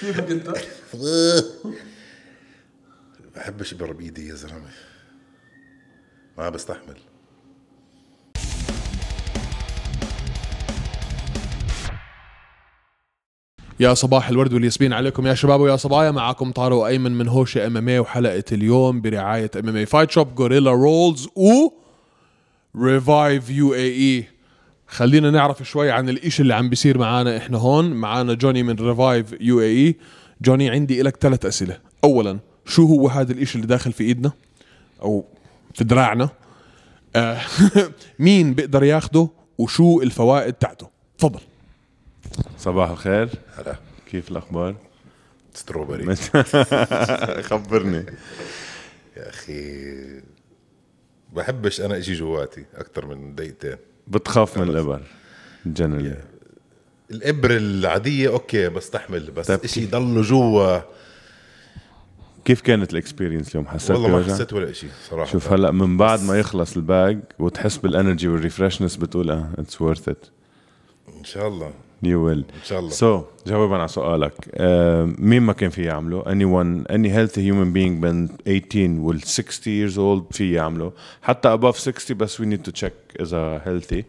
كيفك انت؟ بحبش اضرب ايدي يا زلمة. ما بستحمل. يا صباح الورد والياسمين عليكم يا شباب ويا صبايا. معكم طارق أيمن من هوشه MMA وحلقة اليوم برعاية MMA Fight Shop Gorilla Rules و Revive UAE خلينا نعرف شوي عن الإشي اللي عم بيصير معانا إحنا هون. معانا جوني من Revive UAE جوني عندي لك ثلاث أسئلة. اولا شو هو هذا الإشي اللي داخل في إيدنا؟ أو في دراعنا؟ آه مين بيقدر ياخده؟ وشو الفوائد تاعته؟ تفضل. صباح الخير. هلا. كيف الأخبار؟ ستروبري. خبرني. يا أخي بحبش أنا إشي جواتي أكثر من دقيقتين. بتخاف من الإبر generally الابره العادية okay بستحمل بس طيب إشي كيف؟ ضله جوا. كيف كانت ال experience اليوم؟ حسيت والله ما؟ حسيت ولا إشي صراحة. شوف هلأ من بعد ما يخلص ال bag وتحس بال energy وال refreshness بتقول آه it's worth it إن شاء الله. you will إن شاء الله. so جوابا على سؤالك. uh, مين ما كان فيه يعمله؟ anyone any healthy human being بين 18 وال 60 years old فيه يعمله. حتى above 60 بس we need to check إذا healthy.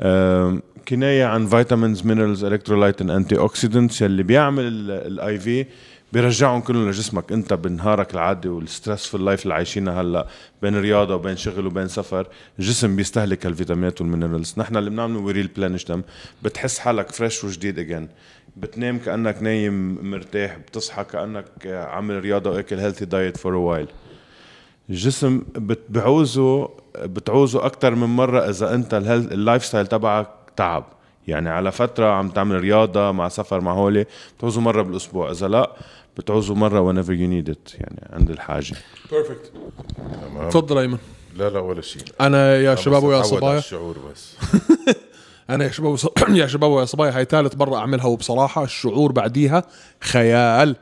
um, كناية عن vitamins minerals electrolyte antioxidants يلي بيعمل ال IV بيرجعهم كلهم لجسمك. انت بنهارك العادي وال stressful life اللي عايشينها هلا بين رياضة وبين شغل وبين سفر الجسم بيستهلك الفيتامينات وال minerals. نحن اللي بنعمله we replenish them بتحس حالك fresh وجديد again بتنام كأنك نايم مرتاح بتصحى كأنك عامل رياضة واكل healthy diet for while الجسم بت- بعوزه بتعوزه أكثر من مرة إذا أنت ال lifestyle تبعك تعب. يعني على فترة عم تعمل رياضة مع سفر مع هولي بتعوزه مرة بالأسبوع. إذا لا بتعوزه مرة whenever you need it يعني عند الحاجة. perfect تمام. تفضل أيمن. لا لا ولا شيء. أنا يا شباب ويا صبايا. الشعور بس. أنا يا شباب وص... يا شباب ويا صبايا هاي ثالث مرة أعملها وبصراحة الشعور بعديها خيال.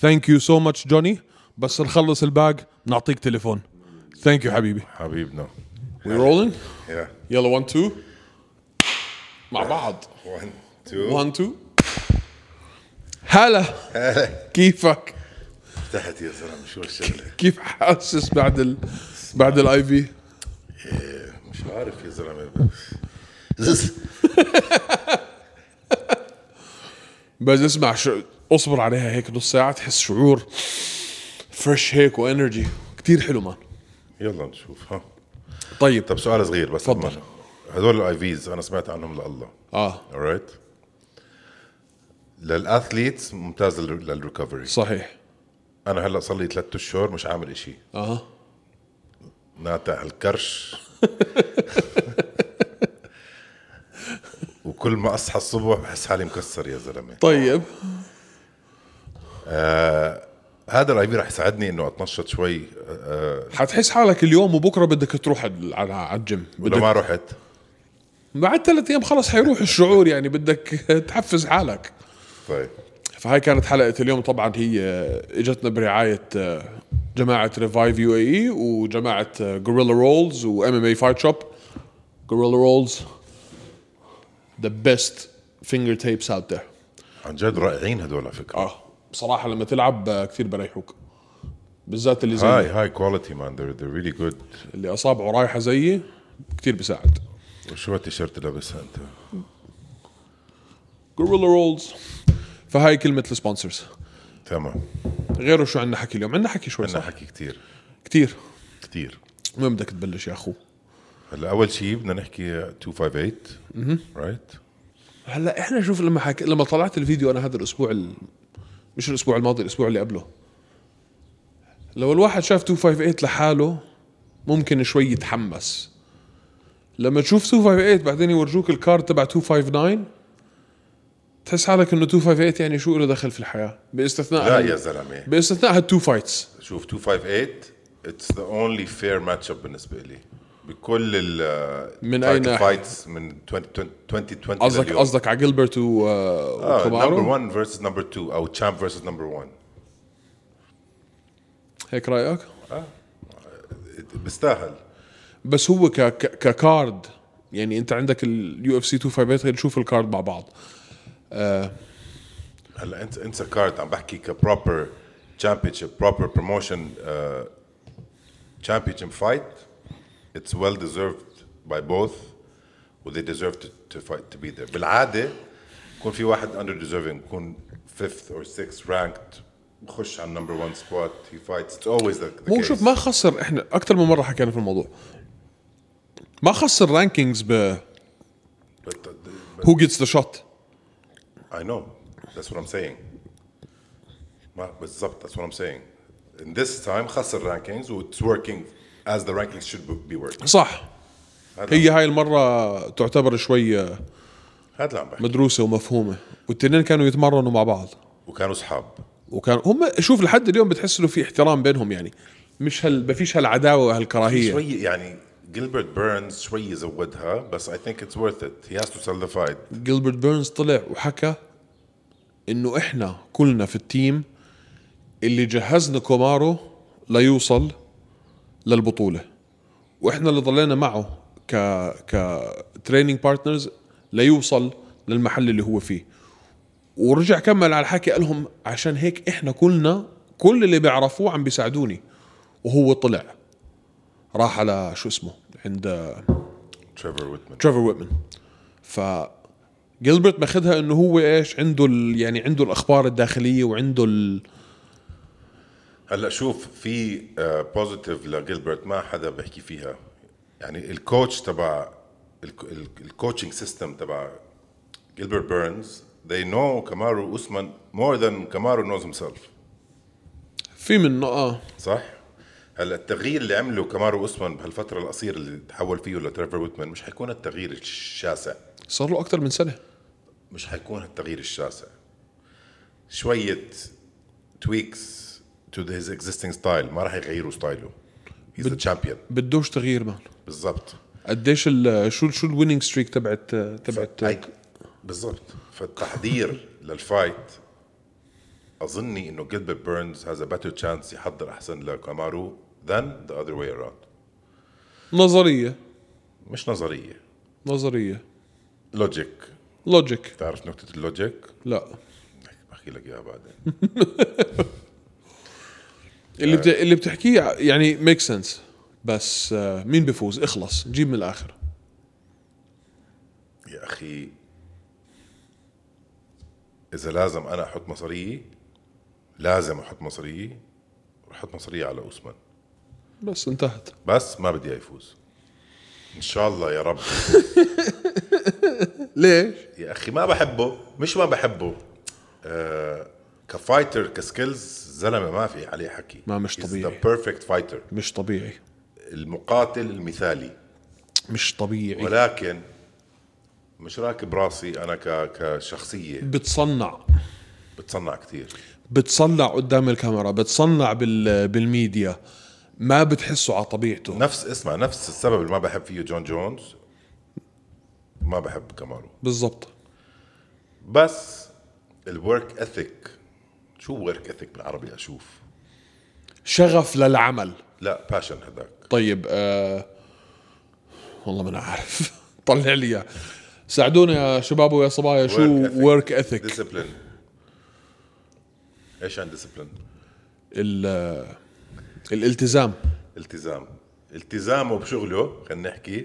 thank you so much جوني. بس نخلص ال bag نعطيك تليفون. thank you حبيبي. حبيبنا. we rolling يلا 1 2 مع بعض. 1 2 1 2 هلا. كيفك؟ تحت يا زلمة شو الشغله كيف حاسس بعد ال... بعد ال IV مش عارف يا زلمة زز. بس اسمع شو اصبر عليها هيك نص ساعة تحس شعور fresh هيك و energy كتير حلو man يلا نشوف ها. طيب. طب سؤال صغير بس تفضل. هذول ال IVs أنا سمعت عنهم لله. آه. Alright لل athletes ممتاز لل- لل recovery صحيح. أنا هلأ صار لي ثلاث أشهر مش عامل إشي. أها. ناتع الكرش وكل ما أصحى الصبح بحس حالي مكسر يا زلمة. طيب. هذا ال IV رح يساعدني إنه أتنشط شوي. آه، حتحس حالك اليوم وبكرة بدك تروح على على الجيم. ولا بدك ما رحت. بعد ثلاث أيام خلص حيروح الشعور يعني بدك تحفز حالك. طيب. فهاي كانت حلقة اليوم. طبعا هي إجتنا برعاية جماعة Revive UAE وجماعة Gorilla Rules و MMA Fight Shop Gorilla Rolls the best finger tapes out there عن جد رائعين هدول على فكرة. آه بصراحة لما تلعب آه، كثير بريحوك. بالذات اللي زي هاي هاي quality man they're, they're really good. اللي أصابعه رايحة زيي كثير بيساعد. وشو هالتيشيرت اللي لابسها أنت؟ Gorilla Rolls فهاي كلمة ال sponsors تمام. غيره شو عندنا حكي اليوم؟ عندنا حكي شوي عندنا حكي كتير. كثير كتير. وين بدك تبلش يا أخو؟ هلأ أول شيء بدنا نحكي 258 right هلأ إحنا شوف لما حك... لما طلعت الفيديو أنا هذا الأسبوع ال... مش الأسبوع الماضي الأسبوع اللي قبله. لو الواحد شاف 258 لحاله ممكن شوي يتحمس. لما تشوف 258 بعدين يورجوك ال card تبع 259 تحس حالك إنه 258 يعني شو له دخل في الحياة؟ باستثناء لا يا زلمة. باستثناء هال two fights شوف 258 it's the only fair matchup بالنسبة لي. بكل ال من أي ناحية؟ fights من 2020 2020 قصدك. قصدك على جيلبرت و آه number وكومارو 1 versus number 2 أو champ versus number 1 هيك رأيك؟ بيستاهل. بس هو ك... ك card يعني أنت عندك ال UFC 258 نشوف ال card مع بعض. هلا انت انت card عم بحكي ك proper championship proper promotion championship fight it's well deserved by both و they deserve to to fight to be there بالعادة يكون في واحد undeserving يكون fifth or sixth ranked بخش على ال number 1 spot he fights it's always the مو شوف ما خسر إحنا أكثر من مرة حكينا في الموضوع. ما خسر rankings ب who gets the shot I know. That's what I'm saying. بالضبط that's what I'm saying. In this time خسر rankings و it's working as the rankings should be working. صح. هي هاي المرة تعتبر شوي هذا اللي عم بحكي مدروسة ومفهومة. والتنين كانوا يتمرنوا مع بعض. وكانوا أصحاب. وكان هم شوف لحد اليوم بتحس إنه في احترام بينهم يعني. مش هال ما فيش هالعداوة وهالكراهية. شوي يعني جيلبرت بيرنز شوي يزودها بس I think it's worth it. He has to sell the fight جيلبرت بيرنز طلع وحكى إنه إحنا كلنا في ال team اللي جهزنا كومارو ليوصل للبطولة. وإحنا اللي ضلينا معه ك ك training partners ليوصل للمحل اللي هو فيه. ورجع كمل على الحكي قال لهم عشان هيك إحنا كلنا كل اللي بيعرفوه عم بيساعدوني. وهو طلع. راح على شو اسمه؟ عند تريفر ويتمان تريفر ويتمان ف جيلبرت ماخذها إنه هو إيش؟ عنده ال... يعني عنده الأخبار الداخلية وعنده ال... هلأ شوف في positive لجيلبرت ما حدا بيحكي فيها. يعني ال coach تبع ال coaching system تبع جيلبرت بيرنز they know كامارو أوسمان more than كامارو knows himself. في منه آه. صح؟ هلأ التغيير اللي عمله كامارو أوسمان بهالفترة القصيرة اللي تحول فيه لتريفر ويتمان مش حيكون التغيير الشاسع. صار له أكثر من سنة. مش حيكون التغيير الشاسع. شوية tweaks to his existing style. ما راح يغيروا style ه. He's the champion. بدوش تغيير man بالضبط. قديش ال... شو شو ال winning streak تبعت تبعت بالضبط. فالتحضير لل fight أظني إنه جيلبرت بيرنز has a better chance يحضر أحسن لكامارو than the other way around. نظرية. مش نظرية. نظرية. logic logic تعرف نكته ال logic؟ لا. بحكي لك إياها بعدين. اللي بت... اللي بتحكيه يعني make sense بس آه، مين بيفوز اخلص. جيب من الآخر. يا أخي إذا لازم أنا أحط مصاريي لازم أحط مصاريي أحط مصاريي على أوسمان. بس انتهت. بس ما بدي إياه يفوز. إن شاء الله يا رب. ليش؟ يا أخي ما بحبه مش ما بحبه. آه ك fighter ك skills زلمة ما في عليه حكي. ما مش طبيعي. the perfect fighter مش طبيعي. المقاتل المثالي. مش طبيعي. ولكن مش راكب راسي أنا ك كشخصية. بتصنع. بتصنع كثير بتصنع قدام الكاميرا بتصنع بال... بالميديا. ما بتحسه على طبيعته. نفس اسمع نفس السبب اللي ما بحب فيه جون جونز. ما بحب كمارو بالضبط. بس ال work ethic شو work ethic بالعربي أشوف؟ شغف للعمل. لا passion هذاك. طيب آه والله ما أنا عارف. طلع لي إياه. ساعدونا يا شباب ويا صبايا شو work ethic discipline إيش عن discipline الالتزام. التزام. التزامه بشغله خلينا نحكي آه،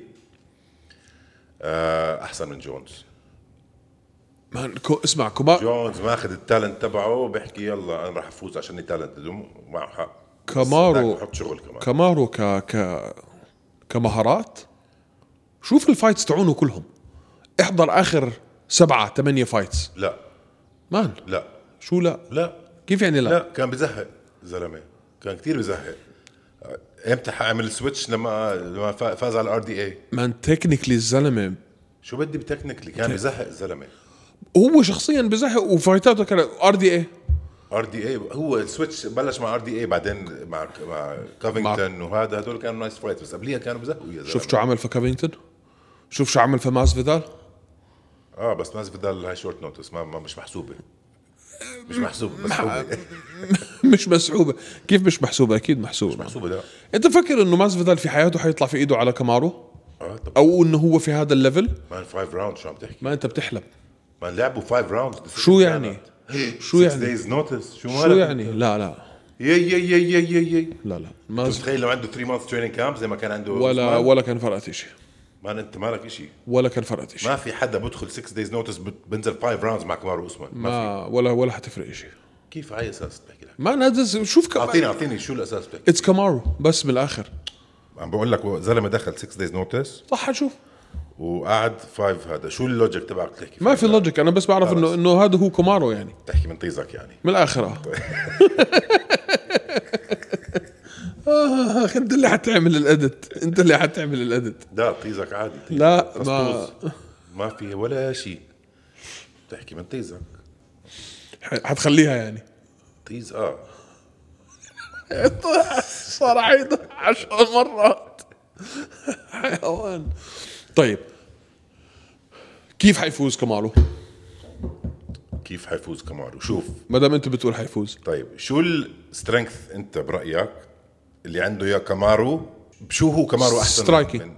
أحسن من جونز. كو اسمع كوما جونز ماخذ ال talent تبعه بيحكي يلا أنا راح أفوز عشان ال talent معه حق كامارو شغل كمان. كامارو ك ك كمهارات. شوف ال fights تاعونه كلهم. احضر آخر سبعة ثمانية fights. لا. man. لا. شو لا؟ لا. كيف يعني لا, لا كان بزهق زلمة. كان كثير بزهق. إمتى حأعمل switch لما لما فا- فاز على ال RDA man technically الزلمه شو بدي ب technically؟ كان بزهق الزلمة. هو شخصيا بزهق و fight اته كانت RDA RDA هو ال switch بلش مع RDA بعدين مع مع كافينغتون وهذا هدول كانوا nice fight بس قبليها كانوا بزهقوا يا زلمة. شوف شو عمل في كافينغتون شوف شو عمل في ماس فيدال آه بس ماس فيدال هاي short notice ما, ما مش محسوبة. مش محسوبه محسوبه مش مسحوبه كيف مش محسوبه أكيد محسوبه محسوبه لا. أنت فكر إنه ماس فيدال في حياته حيطلع في إيده على كامارو؟ طب. أو إنه هو في هذا ال level؟ man 5 round شو عم تحكي؟ ما أنت بتحلم man لعبوا 5 round شو يعني؟ شو يعني؟ days notice شو شو يعني؟ لا لا. يي يي يي يي يي لا لا. ما تخيل لو عنده 3 month training camp زي ما كان عنده ولا؟ ولا كان فرقت شيء man انت مالك شيء ولا كان فرقت شيء ما في حدا بدخل 6 days notice بنزل 5 rounds مع كمارو اوسمان ما في. ما ولا ولا حتفرق شيء كيف على أساس بحكي لك؟ ما نازل شوف كمان اعطيني أعطيني شو الأساس بحكي it's كامارو بس بالاخر عم بقول لك زلمة دخل 6 days notice صح حشوف وقعد 5 هذا. شو ال logic تبعك تحكي ما؟ في logic أنا بس بعرف انه إنه هذا هو كامارو يعني. تحكي من طيزك يعني. من الآخر آه آه، أنت اللي حتعمل ال edit. أنت اللي حتعمل ال edit. لا طيزك عادي. طيزك. لا، ما-. ما في ولا شيء. تحكي من طيزك حتخليها يعني. طيز آه. صار عيد عشر مرات. حيوان. طيب. كيف حيفوز كمارو؟ كيف حيفوز كمارو؟ شوف. ما دام أنت بتقول حيفوز. طيب شو ال strength أنت برأيك؟ اللي عنده يا كامارو بشو هو كامارو أحسن striking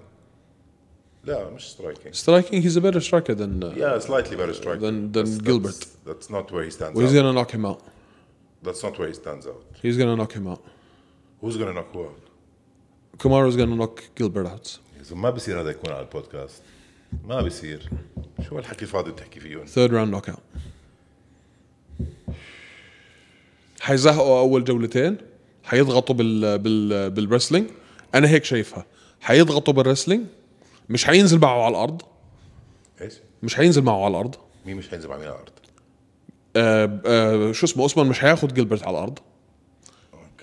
لا مش striking striking he's a better striker than yeah slightly better striker than than Gilbert that's not where he stands out he's gonna knock him out that's not where he stands out he's gonna knock him out who's gonna knock out Kamaru is gonna knock Gilbert out ما بصير هذا يكون على البودكاست. ما بصير. شو هالحكي الفاضي بتحكي فيه third round knock out حيزهقوا أول جولتين. حيضغطوا بال بال بال wrestling أنا هيك شايفها. حيضغطوا بال wrestling مش حينزل معه على الأرض. إيش؟ مش حينزل معه على الأرض. مين مش حينزل مع مين على الأرض؟ آه آه شو اسمه أوسمان مش حياخد جيلبرت على الأرض.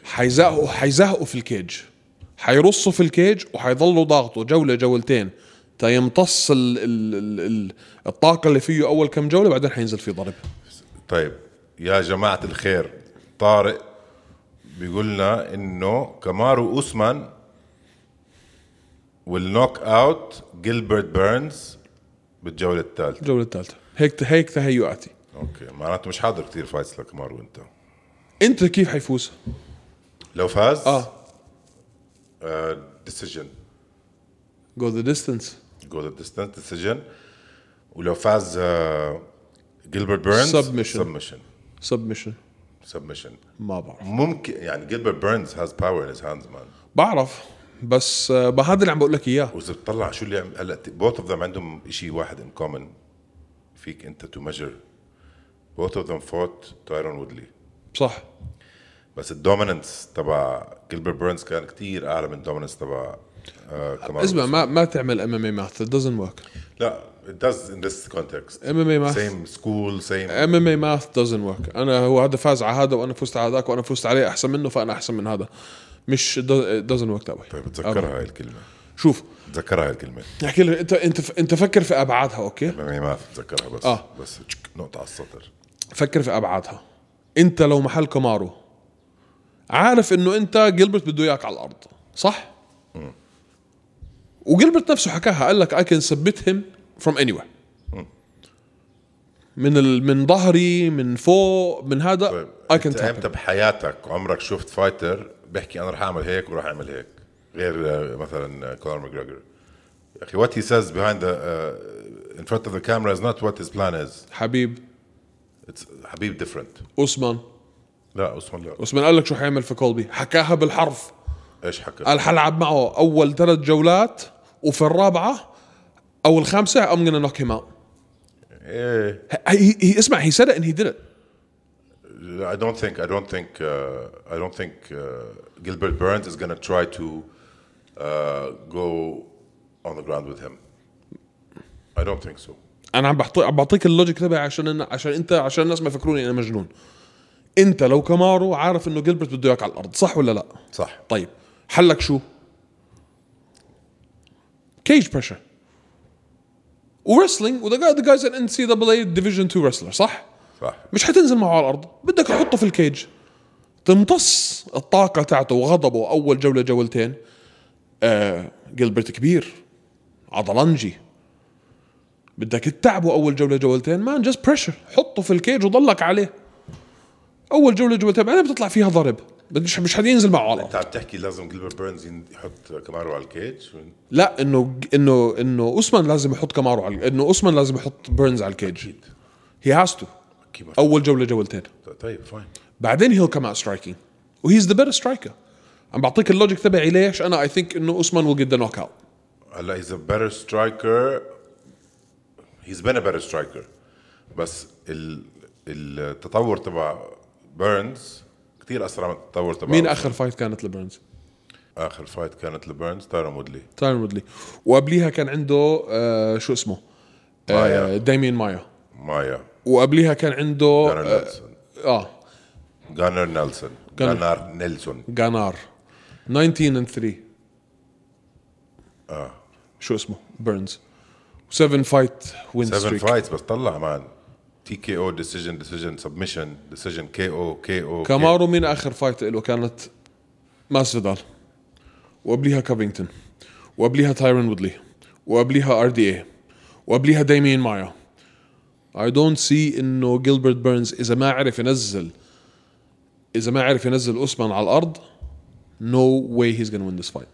حيزهقوا حيزهقوا في الكيج. حيرصوا في الكيج وحيضلوا ضاغطوا جولة جولتين. تا يمتص ال ال ال ال الطاقة اللي فيه أول كم جولة بعدين حينزل في ضرب. طيب يا جماعة الخير طارق بيقول لنا إنه كمارو أوسمان knock out جيلبرت بيرنز بالجولة الثالثة. الجوله الثالثة. هيك هيك تهيؤاتي. أوكي. معناته مش حاضر كثير fights لكمارو أنت. أنت كيف حيفوز؟ لو فاز؟ آه. decision go the distance go the distance decision ولو فاز جيلبرت بيرنز Submission. submission submission submission ما بعرف. ممكن يعني جيلبرت بيرنز has power in his hands man بعرف بس آه، ما هذا اللي عم بقول لك إياه. وإذا بتطلع شو اللي هلأ both of them عندهم شيء واحد in common فيك أنت to measure both of them fought تايرون وودلي صح. بس ال dominance تبع جيلبرت بيرنز كان كتير أعلى من ال dominance تبع آه كمان اسمع ما ما تعمل MMA math doesn't work. لا it does in this context. MMA math same school same MMA math doesn't work. أنا هو هذا فاز على هذا وأنا فزت على هذاك وأنا فزت عليه أحسن منه فأنا أحسن من هذا. مش it doesn't work that way. طيب تذكرها هاي الكلمة. شوف. تذكرها هاي الكلمة. احكي لك انت انت أنت فكر في أبعادها أوكي؟ ما ما تذكرها بس آه. بس نقطة على السطر. فكر في أبعادها. أنت لو محل كامارو عارف إنه أنت جيلبرت بده إياك على الأرض صح؟ وجيلبرت نفسه حكاها قال لك I can submit him from anywhere. من ال... من ظهري من فوق من هذا طيب I can أنت إمتى. بحياتك عمرك شفت fighter بيحكي أنا رح أعمل هيك وراح أعمل هيك غير آه، مثلا كونر ماجريجر يا أخي what he says behind the uh, in front of the camera is not what his plan is. حبيب. It's حبيب different. اوسمان لا اسمه لا. اوسمان قال لك شو حيعمل في كولبي. حكاها بالحرف. إيش حكى؟ قال حلعب معه أول ثلاث جولات وفي الرابعة أو الخامسة I'm gonna knock him out. إيه. he, he, اسمع he said it and he did it. I don't think I don't think uh, I don't think uh, Gilbert Burns is to try to uh, go on the ground with him. I don't think so. أنا عم بعطيك عم بعطيك اللوجيك تبعي عشان إن- عشان أنت عشان الناس ما يفكروني أنا مجنون. أنت لو كمارو عارف إنه جيلبرت بده إياك على الأرض صح ولا لا؟ صح. طيب حلك شو؟ cage pressure و wrestling و the the guy's NCAA division 2 wrestler صح؟ صح. مش حتنزل معه على الأرض. بدك تحطه في ال cage. تمتص الطاقة تاعته وغضبه أول جولة جولتين. آه جيلبرت كبير. عضلنجي بدك تتعبه أول جولة جولتين. man just pressure حطه في ال cage وضلك عليه. أول جولة جولتين. بعدين بتطلع فيها ضرب. مش مش حينزل معه على انت عم تحكي لازم جيلبرت بيرنز يحط كامارو على الكيج لا انه انه انه اوسمان لازم يحط كامارو على انه اوسمان لازم يحط بيرنز على ال cage أكيد. he has to أول جولة جولتين. طيب fine بعدين he'll come out striking و he's the better striker عم بعطيك ال logic تبعي ليش؟ أنا I think إنه اوسمان will get the knockout هلا he's a better striker he's been a better striker بس ال- التطور تبع بيرنز كثير أسرع من التطور تبع مين. آخر fight كانت لبيرنز؟ آخر fight كانت لبيرنز تايرون وودلي. تايرون وودلي. وقبليها كان عنده آه شو اسمه؟ آه مايا. دايمين مايا. مايا. وقبليها كان عنده جانر آه, نيلسون. آه. جانر نيلسون. جانر. جانر نيلسون. جانار. 19 and 3 آه. شو اسمه؟ بيرنز 7 fight win 7 streak fights بس طلع man. TKO decision decision submission decision KO KO كامارو مين آخر fight له كانت ماسفيدال وقبليها كافينغتون وقبليها تايرون وودلي وقبليها RDA وقبليها دايمين مايا I don't see إنه جيلبرت بيرنز إذا ما عرف ينزل إذا ما عرف ينزل أوسمان على الأرض no way he's gonna win this fight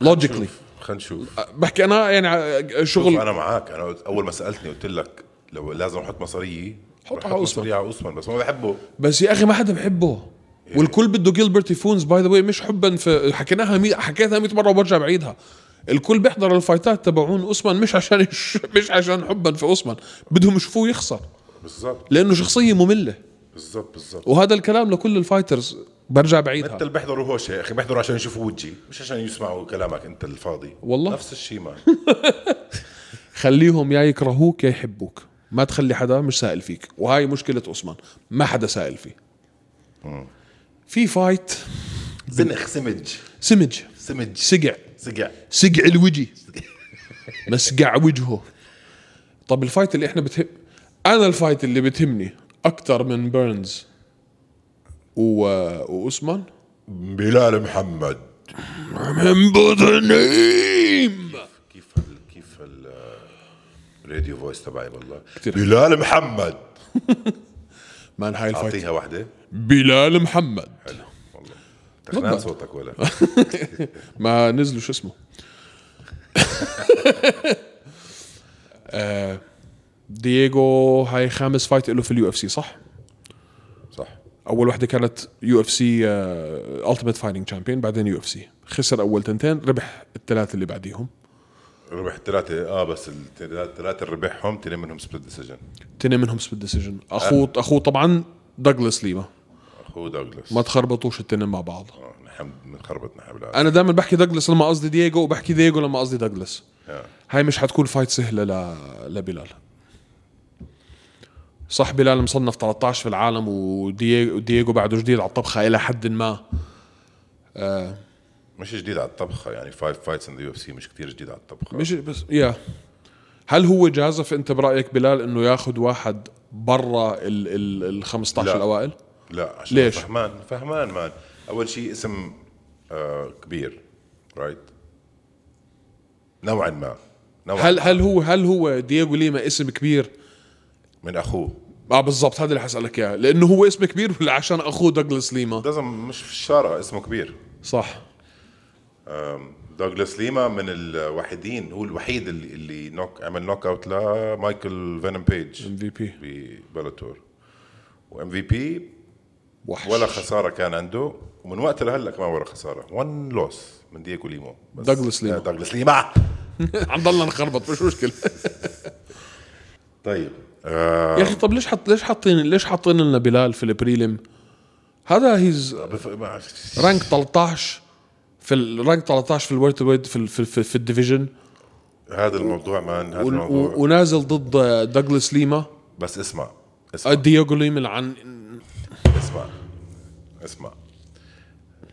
logically خلينا نشوف بحكي أنا يعني شغل أنا معك أنا أول ما سألتني قلت لك لو لازم أحط مصاريه حط رح على. مصاريه على أوسمان بس ما بحبه. بس يا أخي ما حدا بحبه. والكل بده جيلبرت يفوز by the way مش حبا في حكيناها مي... حكيتها 100 مرة وبرجع بعيدها. الكل بيحضر ال fight ات تبعون أوسمان مش عشان يش... مش عشان حبا في أوسمان. بدهم يشوفوه يخسر. بالضبط لأنه شخصية مملة. بالضبط بالضبط وهذا الكلام لكل ال fighters برجع بعيدها. أنت اللي بيحضروا هوشه يا أخي بيحضروا عشان يشوفوا وجهي مش عشان يسمعوا كلامك أنت الفاضي. والله. نفس الشيء مان خليهم يا يكرهوك يا يحبوك. ما تخلي حدا مش سائل فيك. وهاي مشكلة اوسمان ما حدا سائل فيه. في fight زنخ سمج. سمج. سمج. سقع. سقع. سقع الوجه. مسقع وجهه. طب ال fight اللي إحنا بتهم أنا ال fight اللي بتهمني أكثر من بيرنز و... واوسمان بلال محمد. من بطنيم كيف ال كيف ال الراديو فويس تبعي والله. كتير. بلال محمد. مان هاي الفايت. أعطيها واحدة. بلال محمد. حلو والله. تخنان. صوتك ولا؟ ما نزلوا شو اسمه؟ آه، دييغو هاي خامس fight له في ال UFC صح؟ صح. أول وحدة كانت UFC ultimate fighting champion بعدين UFC. خسر أول تنتين ربح الثلاثة اللي بعديهم. ربح ثلاثة آه بس الثلاثة اللي ربحهم اثنين منهم split decision تنين منهم split decision أخوه أخوه طبعا دوغلاس ليما أخوه دوغلاس ما تخربطوش التنين مع بعض. آه، نحن بنخربط نحن بالعالم أنا دائما بحكي دوغلاس لما قصدي دييغو وبحكي دييغو لما قصدي دوغلاس هاي مش حتكون fight سهلة ل... لبلال. صح بلال مصنف 13 في العالم ودييغو دييغو بعده جديد على الطبخة إلى حد ما. مش جديد على الطبخة يعني five fights in the UFC مش كثير جديد على الطبخة. مش بس يا هل هو جازف أنت برأيك بلال إنه ياخذ واحد برا ال ال ال 15 لا. الأوائل؟ لا عشان ليش؟ فهمان فهمان مان. أول شيء اسم آه كبير right نوعا ما نوعا هل ما. هل هو هل هو دييغو ليما اسم كبير؟ من أخوه. آه بالضبط هذا اللي حسألك إياه. لأنه هو اسم كبير ولا عشان أخوه دوغلاس ليما؟ لازم مش في الشارع اسمه كبير. صح. دوغلاس ليما من الوحيدين هو الوحيد اللي اللي knock عمل knockout لمايكل فينم بيج MVP ببلاتور. و MVP وحش. ولا خسارة كان عنده ومن وقت لهلأ ما ولا خسارة. one loss من دييغو ليما دوغلاس ليما. دوغلاس ليما. عم ضلنا نخربط مش مشكلة. طيب آه يا أخي طب ليش حط ليش حاطين ليش حاطين لنا بلال في ال prelim هذا he's ranked 13 في ال rank 13 في ال welterweight في ال- في, في, في ال division هذا الموضوع man هذا الموضوع. ونازل ضد دوغلاس ليما بس اسمع اسمع. دييغو ليما عن اسمع اسمع.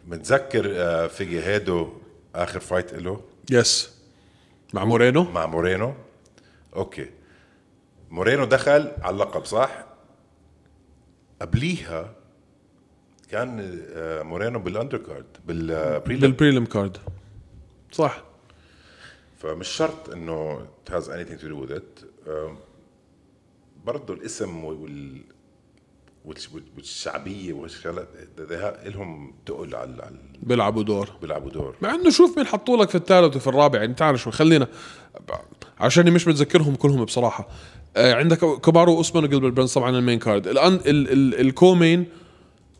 متذكر آه، فيجيريدو آخر fight له؟ yes مع مورينو مع مورينو أوكي. مورينو دخل على اللقب صح؟ قبليها كان آه، مورينو بال undercard بال prelim بال prelim card صح. فمش شرط إنه it has anything to do with it. برضه الاسم وال والش- والشعبية والشغلات لهم تقل على على- بيلعبوا دور. بيلعبوا دور. مع إنه شوف مين حطوا لك في الثالث وفي الرابع. يعني تعال شوي خلينا عشان مش متذكرهم كلهم بصراحة. آه عندك كامارو اوسمان وجيلبرت بيرنز طبعا ال main card الان ال ال ال co-main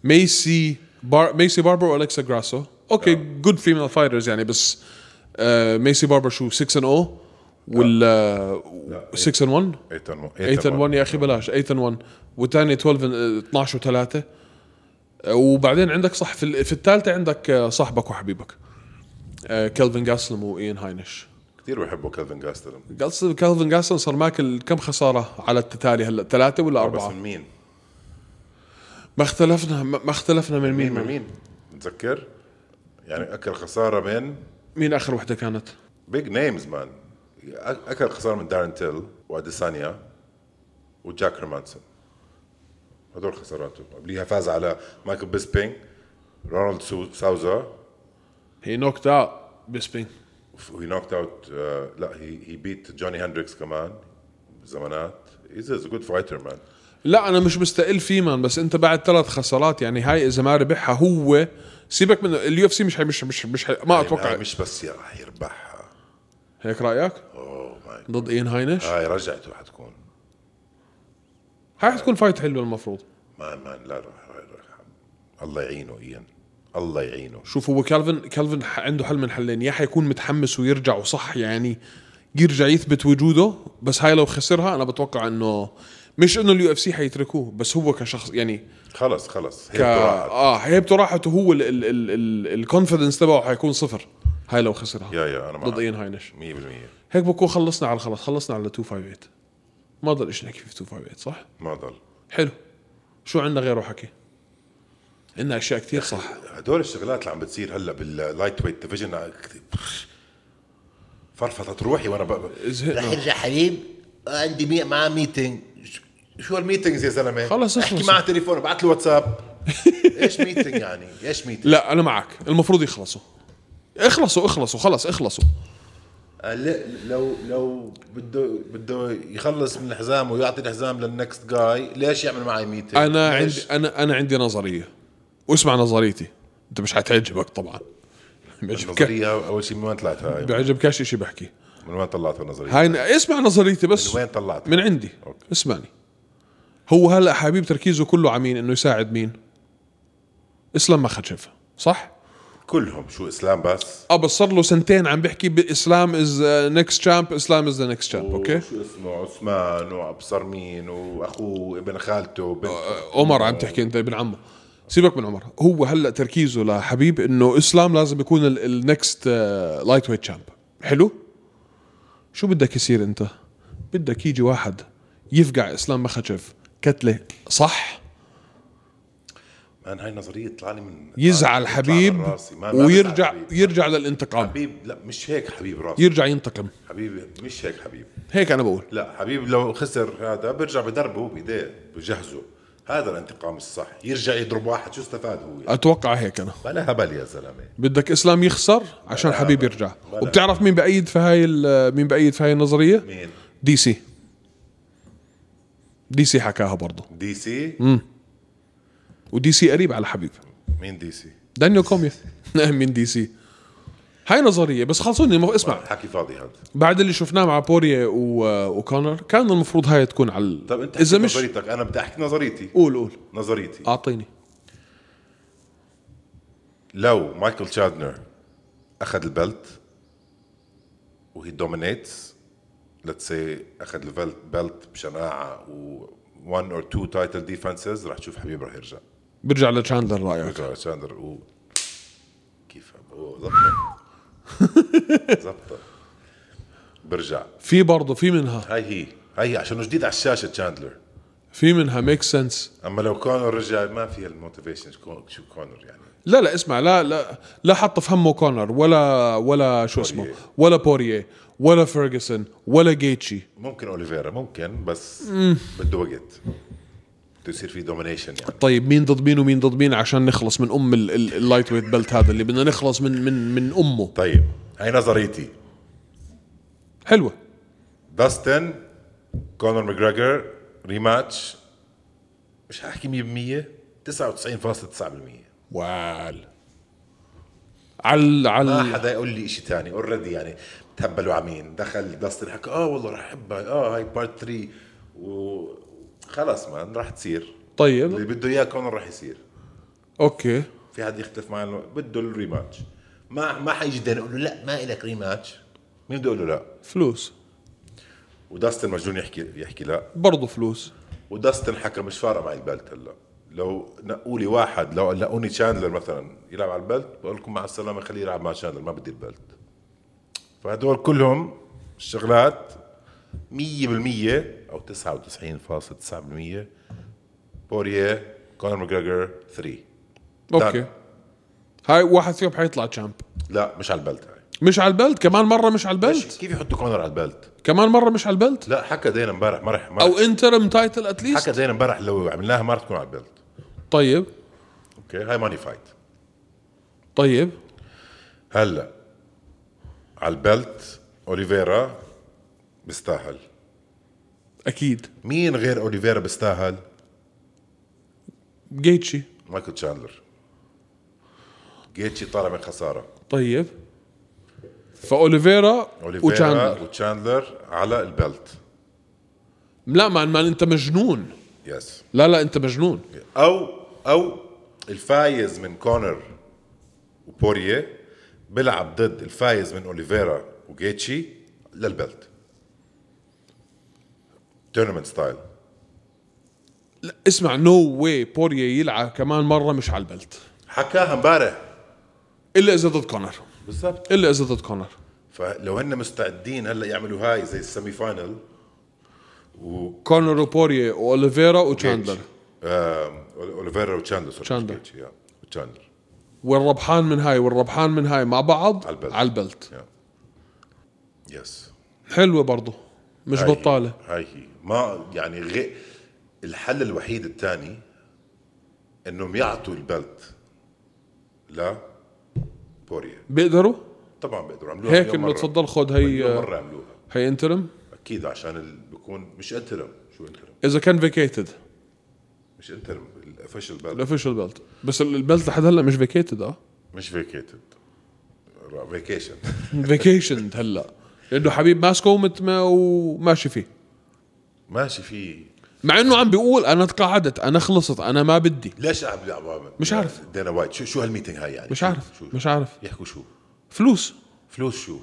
ميسي بار ميسي باربر والكسا جراسو okay good female fighters يعني بس آه ميسي باربر شو 6 ان أو ولا 6 ان 1 8 8 ان 1 يا أخي بلاش. 8 ان 1 والثاني 12 ان- 12 و3 وبعدين عندك صح في في الثالثه عندك آه، صاحبك وحبيبك. كيلفن جاستلم وايان هاينش كثير بحبوا كيلفن جاستلم جالس- كيلفن جاستلم صار ماكل كم خسارة على التتالي هلا؟ ثلاثة ولا بس أربعة؟ من مين؟ ما اختلفنا ما اختلفنا من مين من مين؟ متذكر؟ يعني أكل خسارة من مين آخر وحدة كانت؟ big names man أكل خسارة من دارين تيل وأديسانيا وجاك هيرمانسون هدول خساراته قبليها فاز على مايكل بيسبينج رونالد ساوزا. هي knocked out بيسبينج وهي knocked out لا هي هي beat جوني هندريكس كمان زمانات he's a good fighter man لا أنا مش مستقل فيه man بس أنت بعد ثلاث خسارات يعني هاي إذا ما ربحها هو سيبك من ال UFC مش حي- مش مش مش حي- ما أتوقع. مش بس راح يربحها هيك رأيك؟ أوه هاي ضد اين هاينش؟ هاي رجعته حتكون. هاي حتكون fight حلوة المفروض. man man لا راح الله يعينه إيان. الله يعينه. شوف هو كالفن كالفن عنده حل من حلين. يا حيكون متحمس ويرجع وصح يعني يرجع يثبت وجوده بس هاي لو خسرها أنا بتوقع إنه مش إنه ال UFC حيتركوه بس هو كشخص يعني خلص خلص ك... هيك راحت آه هيبته راحته هو ال confidence تبعه حيكون صفر. هاي لو خسرها. yeah yeah أنا معك. ضد اين هاينش 100% هيك بكون خلصنا على خلص خلصنا على 258 ما ضل شيء نحكي في 258 صح؟ ما ضل. حلو. شو عندنا غيره حكي؟ عندنا أشياء كثير صح. هدول الشغلات اللي عم بتصير هلا بال lightweight division فرفطت روحي وأنا ب... رح يرجع حبيب عندي مي... معاه meeting شو ال meetings يا زلمة؟ خلص احكي. معه تليفون ابعث له واتساب. إيش meeting يعني؟ إيش meeting لا أنا معك. المفروض يخلصوا. اخلصوا اخلصوا خلص اخلصوا. لو لو بده بده يخلص من الحزام ويعطي الحزام لل next guy ليش يعمل معي meeting أنا عندي؟ أنا أنا عندي نظرية. واسمع نظريتي. أنت مش حتعجبك طبعا. النظريه أول شيء وين طلعتها هاي. بيعجبكش شيء بحكي. من وين طلعتها النظريه هاي اسمع نظريتي بس. من وين طلعتها من عندي. okay. اسمعني. هو هلا حبيب تركيزه كله على مين إنه يساعد مين؟ إسلام مخشف صح؟ كلهم. شو إسلام بس؟ آه بس صار له سنتين عم بيحكي بإسلام is next champ إسلام is the next champ okay؟ شو اسمه؟ عثمان وأبصر مين وأخوه ابن خالته وبنت عمر عم تحكي أنت ابن عمه. سيبك من عمر. هو هلا تركيزه لحبيب إنه إسلام لازم يكون ال next lightweight champ حلو؟ شو بدك يصير انت؟ بدك يجي واحد يفقع إسلام مخشف كتلة. صح؟ man هاي نظرية طلع لي من يزعل حبيب من. ما- ما ويرجع حبيب. يرجع للانتقام. حبيب لا مش هيك حبيب راسي. يرجع ينتقم. حبيب مش هيك حبيب. هيك أنا بقول. لا حبيب لو خسر هذا بيرجع بدربه بايديه بجهزه. هذا الانتقام الصح يرجع يضرب واحد شو استفاد هو؟ أتوقع هيك أنا. بلا هبل يا زلمة. بدك إسلام يخسر عشان حبيب يرجع. وبتعرف مين بايد في هاي مين بايد في هاي النظرية؟ مين؟ DC. DC حكاها برضه. DC؟ و DC قريب على حبيب. مين DC؟ دانيال كورمييه. من DC؟ هاي نظرية بس خلصوني مف... اسمع. حكي فاضي هذا. بعد اللي شفناه مع بوريا و... وكونر كان المفروض هاي تكون على طب انت إذا مش نظريتك. أنا بدي أحكي نظريتي. قول قول. نظريتي. أعطيني. لو مايكل تشاندلر أخذ ال belt و he dominates let's say أخذ ال belt belt بشناعة و 1 or 2 title defenses رح تشوف حبيب رح يرجع. برجع لتشاندلر رأيك. رجع تشاندلر و كيف زبطه برجع. في برضه في منها. هاي هي هاي هي عشان جديد على الشاشة تشاندلر في منها make sense أما لو كونر رجع ما في ال motivation شو كونر يعني. لا لا اسمع لا لا لا حط في همه كونر ولا ولا شو اسمه ولا بوريه ولا فيرجسون ولا جيتشي ممكن اوليفيرا ممكن بس بده وقت. يصير في domination يعني. طيب مين ضد مين ومين ضد مين عشان نخلص من أم ال- ال- ال lightweight belt هذا اللي بدنا نخلص من من من أمه؟ طيب هاي نظريتي. حلوة. داستن كونر ماجريجر rematch مش حاحكي 100% 99.9% وال على ما على حدا يقول لي شيء ثاني already يعني تهبلوا على مين؟ دخل داستن حكى آه والله رح أحبها. آه هاي part 3 وخلص man رح تصير. اللي طيب بده إياه كونر رح يصير. أوكي. في حد يختلف معي بده ال rematch. ما ما حيجي داني يقول له لا ما إلك rematch. مين بده يقول له لا؟ فلوس. وداستن مجنون يحكي يحكي لا. برضه فلوس. وداستن حكى مش فارقه معي ال belt هلا. لو نقوا لي واحد لو لقوني تشاندلر مثلا يلعب على ال belt بقول لكم مع السلامة خليه يلعب مع تشاندلر ما بدي ال belt. فهدول كلهم الشغلات 100% أو 99.9% بوريه كونر ماجريجر 3 okay. هاي واحد فيهم حيطلع champ لا مش على ال belt هاي. مش على ال belt كمان مرة مش على ال belt. كيف يحطوا كونر على ال belt؟ كمان مرة مش على ال belt؟ لا حكى دينا امبارح ما ما أو interim title at least حكى دينا امبارح لو عملناها ما رح تكون على ال belt. طيب. okay هاي money fight طيب. هلا على ال belt اوليفيرا بيستاهل. أكيد. مين غير أوليفيرا بيستاهل؟ جيتشي. مايكل تشاندلر. جيتشي طالع من خسارة. طيب. فأوليفيرا أوليفيرا وتشاندلر. وتشاندلر على ال belt. لا man man أنت مجنون. yes لا لا أنت مجنون. أو أو الفايز من كونر وبوريه بيلعب ضد الفايز من أوليفيرا وجيتشي لل belt. tournament style لا اسمع no way بوريا يلعب كمان مرة مش على ال belt. حكاها امبارح. إلا إذا ضد كونر. بالضبط. إلا إذا ضد كونر. فلو هن مستعدين هلأ يعملوا هاي زي ال semi final كونر وبوريا وأوليفيرا وتشاندلر. آم، أوليفيرا وتشاندلر sorry، مش تشاندلر. جيتشي، وتشاندلر. والربحان من هاي والربحان من هاي مع بعض على ال belt. على ال belt. yes حلوة برضه مش هاي هي. بطالة. هاي هي. ما يعني غير الحل الوحيد الثاني إنهم يعطوا ال belt لبوريا. بيقدروا؟ طبعا بيقدروا عملوها هيك إنه. تفضل خذ هي مرة عملوها. هي interim أكيد عشان ال... بيكون مش interim شو interim إذا كان vacated مش interim ال official belt ال official belt بس ال- ال belt لحد هلأ مش vacated آه. مش vacated vacation vacation هلأ. لأنه حبيب ماسكه ومت- ما- وماشي فيه. ماشي في مع إنه عم بيقول أنا تقاعدت أنا خلصت أنا ما بدي. ليش بيلعبوا مش عارف. دينا وايت شو شو هال meeting هاي يعني؟ مش عارف شو مش عارف. يحكوا شو؟ فلوس. فلوس شو؟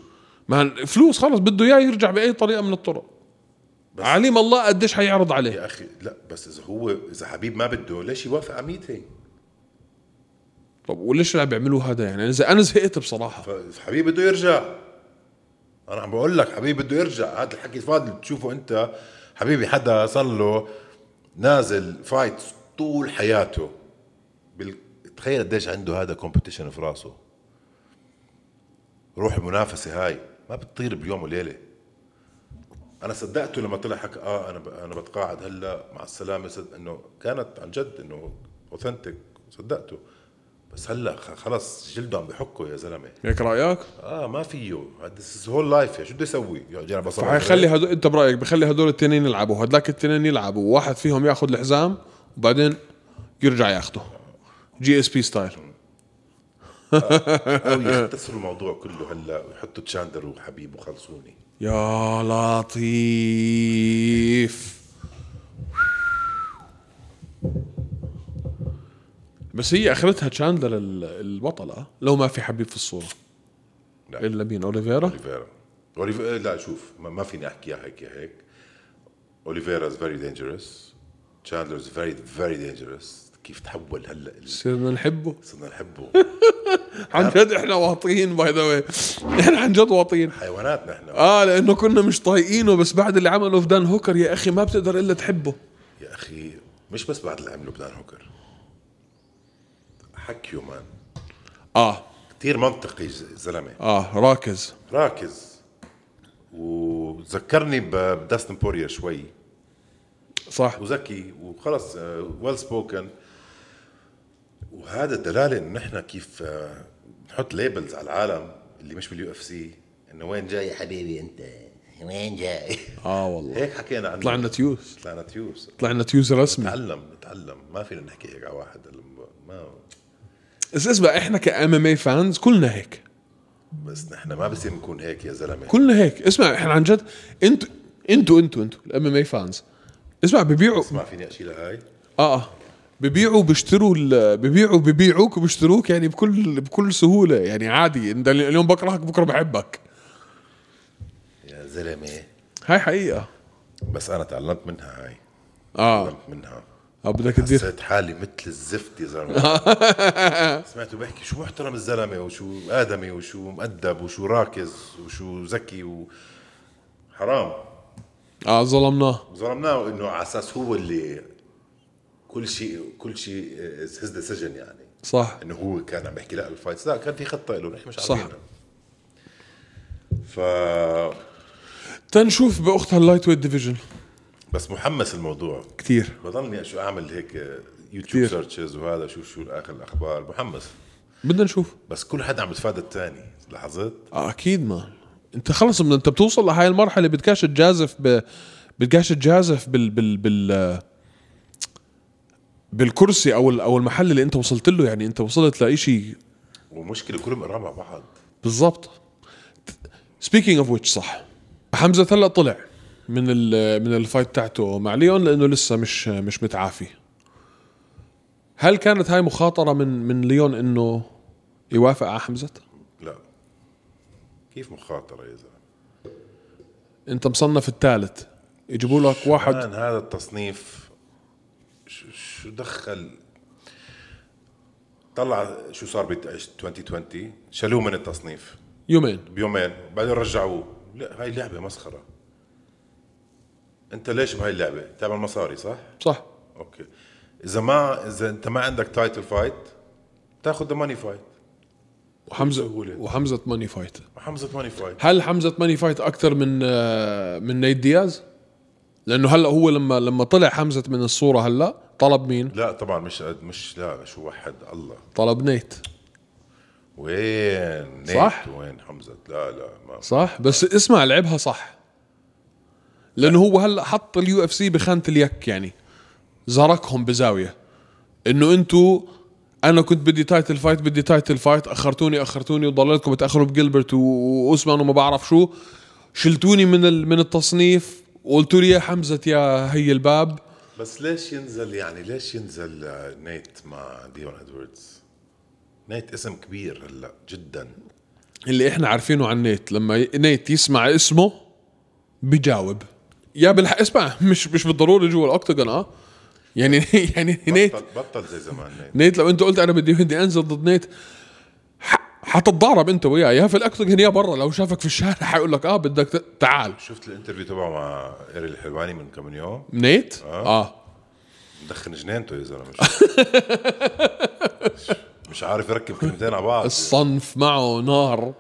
ما فلوس خلص بده إياه يرجع بأي طريقة من الطرق. بس- عليم الله قديش حيعرض عليه. يا أخي لا بس إذا هو إذا حبيب ما بده ليش يوافق على meeting طب وليش عم بيعملوا هذا يعني؟ إذا أنا زهقت بصراحة. فحبيب بده يرجع. أنا عم بقول لك حبيب بده يرجع. هذا الحكي فاضل تشوفه أنت. حبيبي حدا صار له نازل fight طول حياته. بال... تخيل قديش عنده هذا competition في راسه. روح المنافسة هاي. ما بتطير بيوم وليلة. أنا صدقته لما طلع حكى آه أنا ب... أنا بتقاعد هلأ. مع السلامة. صد... إنه كانت عن جد إنه authentic صدقته. بس هلأ خلص جلده عم بحكه يا زلمة. هيك رأيك؟ آه ما فيه his whole life شو بده يسوي؟ يقعد يلعب فحيخلي الرجل؟ هدول أنت برأيك بخلي هدول التنين يلعبوا. هدلاك التنين يلعبوا. واحد فيهم ياخذ الحزام وبعدين يرجع ياخده. GSP style أو يختصروا الموضوع كله هلأ ويحطوا تشاندلر وحبيب وخلصوني. يا لطيف. بس هي آخرتها تشاندلر ال- البطل آه لو ما في حبيب في الصورة. لا. إلا مين؟ أوليفيرا؟ أوليفيرا. أوليفيرا لا شوف ما, ما فيني احكيها هيك يا هيك. أوليفيرا is very dangerous تشاندلر is very very dangerous كيف تحول هلا ال- صرنا نحبه؟ صرنا نحبه. عن جد إحنا واطيين by the way إحنا عن جد واطيين. حيوانات نحن آه لأنه كنا مش طايقينه بس بعد اللي عمله في دان هوكر يا أخي ما بتقدر إلا تحبه. يا أخي مش بس بعد اللي عمله بدان هوكر حكيه man آه. كثير منطقي ز- زلمة. آه راكز. راكز. وذكرني بداستن بوريا شوي. صح. وذكي وخلص well spoken وهذا دلالة انه نحن كيف آه، نحط labels على العالم اللي مش بال UFC إنه وين جاي يا حبيبي أنت؟ وين جاي؟ آه والله. هيك حكينا عنه. طلعنا تيوس. طلعنا تيوس. طلعنا تيوس رسمي. نتعلم نتعلم. ما فينا نحكي هيك على واحد. ما بس اسمع إحنا ك MMA fans كلنا هيك. بس نحن ما بصير نكون هيك يا زلمة. كلنا هيك. اسمع إحنا عن جد أنتوا أنتوا أنتوا أنتوا ال MMA fans اسمع ببيعوا. ما فيني اشيلها هاي. آه آه. ببيعوا بيشتروا ببيعوا ببيعوك وبيشتروك يعني بكل بكل سهولة. يعني عادي. انت اليوم بكرهك بكرة بحبك. يا زلمة. هاي حقيقة. بس أنا تعلمت منها هاي. آه. تعلمت منها. آه بدك تدير؟ حسيت حالي مثل الزفت يا زلمة. سمعته بحكي شو محترم الزلمة وشو آدمي وشو مؤدب وشو راكز وشو ذكي و حرام. آه ظلمناه. ظلمناه إنه على أساس هو اللي كل شيء كل شيء his decision يعني. صح. إنه هو كان عم يحكي لا ال fights لا كان في خطة له نحن مش صح. عارفينها. ف تنشوف باختها اللايت ويت ديفيجن بس محمس الموضوع. كثير بضلني شو أعمل هيك يوتيوب. سيرشز وهذا شو شو آخر الأخبار؟ محمس. بدنا نشوف. بس كل حدا عم يتفادى الثاني لاحظت؟ آه أكيد ما. أنت خلص من أنت بتوصل لهاي المرحلة بدكاش تجازف ب بدكاش تجازف بال بال بال بالكرسي أو أو المحل اللي أنت وصلت له. يعني أنت وصلت لإشي. ومشكلة كلهم قراب مع بعض. بالضبط. speaking of which صح. حمزة هلا طلع. من من ال fight تاعته مع ليون لأنه لسه مش مش متعافي. هل كانت هاي مخاطرة من من ليون إنه يوافق على حمزة؟ لا. كيف مخاطرة يا زلمة؟ أنت مصنف الثالث. يجيبوا لك واحد. هذا التصنيف؟ شو, شو دخل؟ طلع شو صار ب 2020 شالوه من التصنيف. يومين. بيومين. بعدين رجعوه. لا هاي لعبة مسخرة. انت ليش بهاي اللعبة؟ تعمل مصاري صح؟ صح. okay. إذا ما إذا أنت ما عندك title fight تاخذ the money fight وحمزة. وحمزة money fight حمزة money fight هل حمزة money fight أكثر من آه، من نيت دياز؟ لأنه هلأ هو لما لما طلع حمزة من الصورة هلأ طلب مين؟ لا طبعا مش مش لا شو وحد الله. طلب نيت. وين؟ نيت صح؟ وين حمزة؟ لا لا ما صح؟ بس اسمع لعبها صح. لأنه هو هلأ حط ال UFC بخانة اليك يعني. زركهم بزاوية. إنه أنتو أنا كنت بدي title fight بدي title fight أخرتوني أخرتوني وضليتكم تاخروا بجيلبرت وأوسمان وما بعرف شو. شلتوني من ال- من التصنيف وقلتوا لي يا حمزة يا هي الباب. بس ليش ينزل يعني ليش ينزل آه، نيت مع ليون إدواردز؟ نيت اسم كبير هلأ جدا. اللي إحنا عارفينه عن نيت لما نيت يسمع اسمه بيجاوب يا بالحق اسمع مش مش بالضروري جوا ال octagon آه. يعني يعني نيت بطل بطل زي زمان نيت. نيت لو أنت قلت أنا بدي بدي أنزل ضد نيت حتتضارب أنت وياه يا في ال octagon يا برا لو شافك في الشارع حيقول لك آه بدك تعال. شفت ال interview تبعه مع اريل الحلواني من كم يوم؟ نيت؟ آه. مدخن جنينته يا زلمة. مش, مش- مش عارف يركب كلمتين على بعض. الصنف معه نار.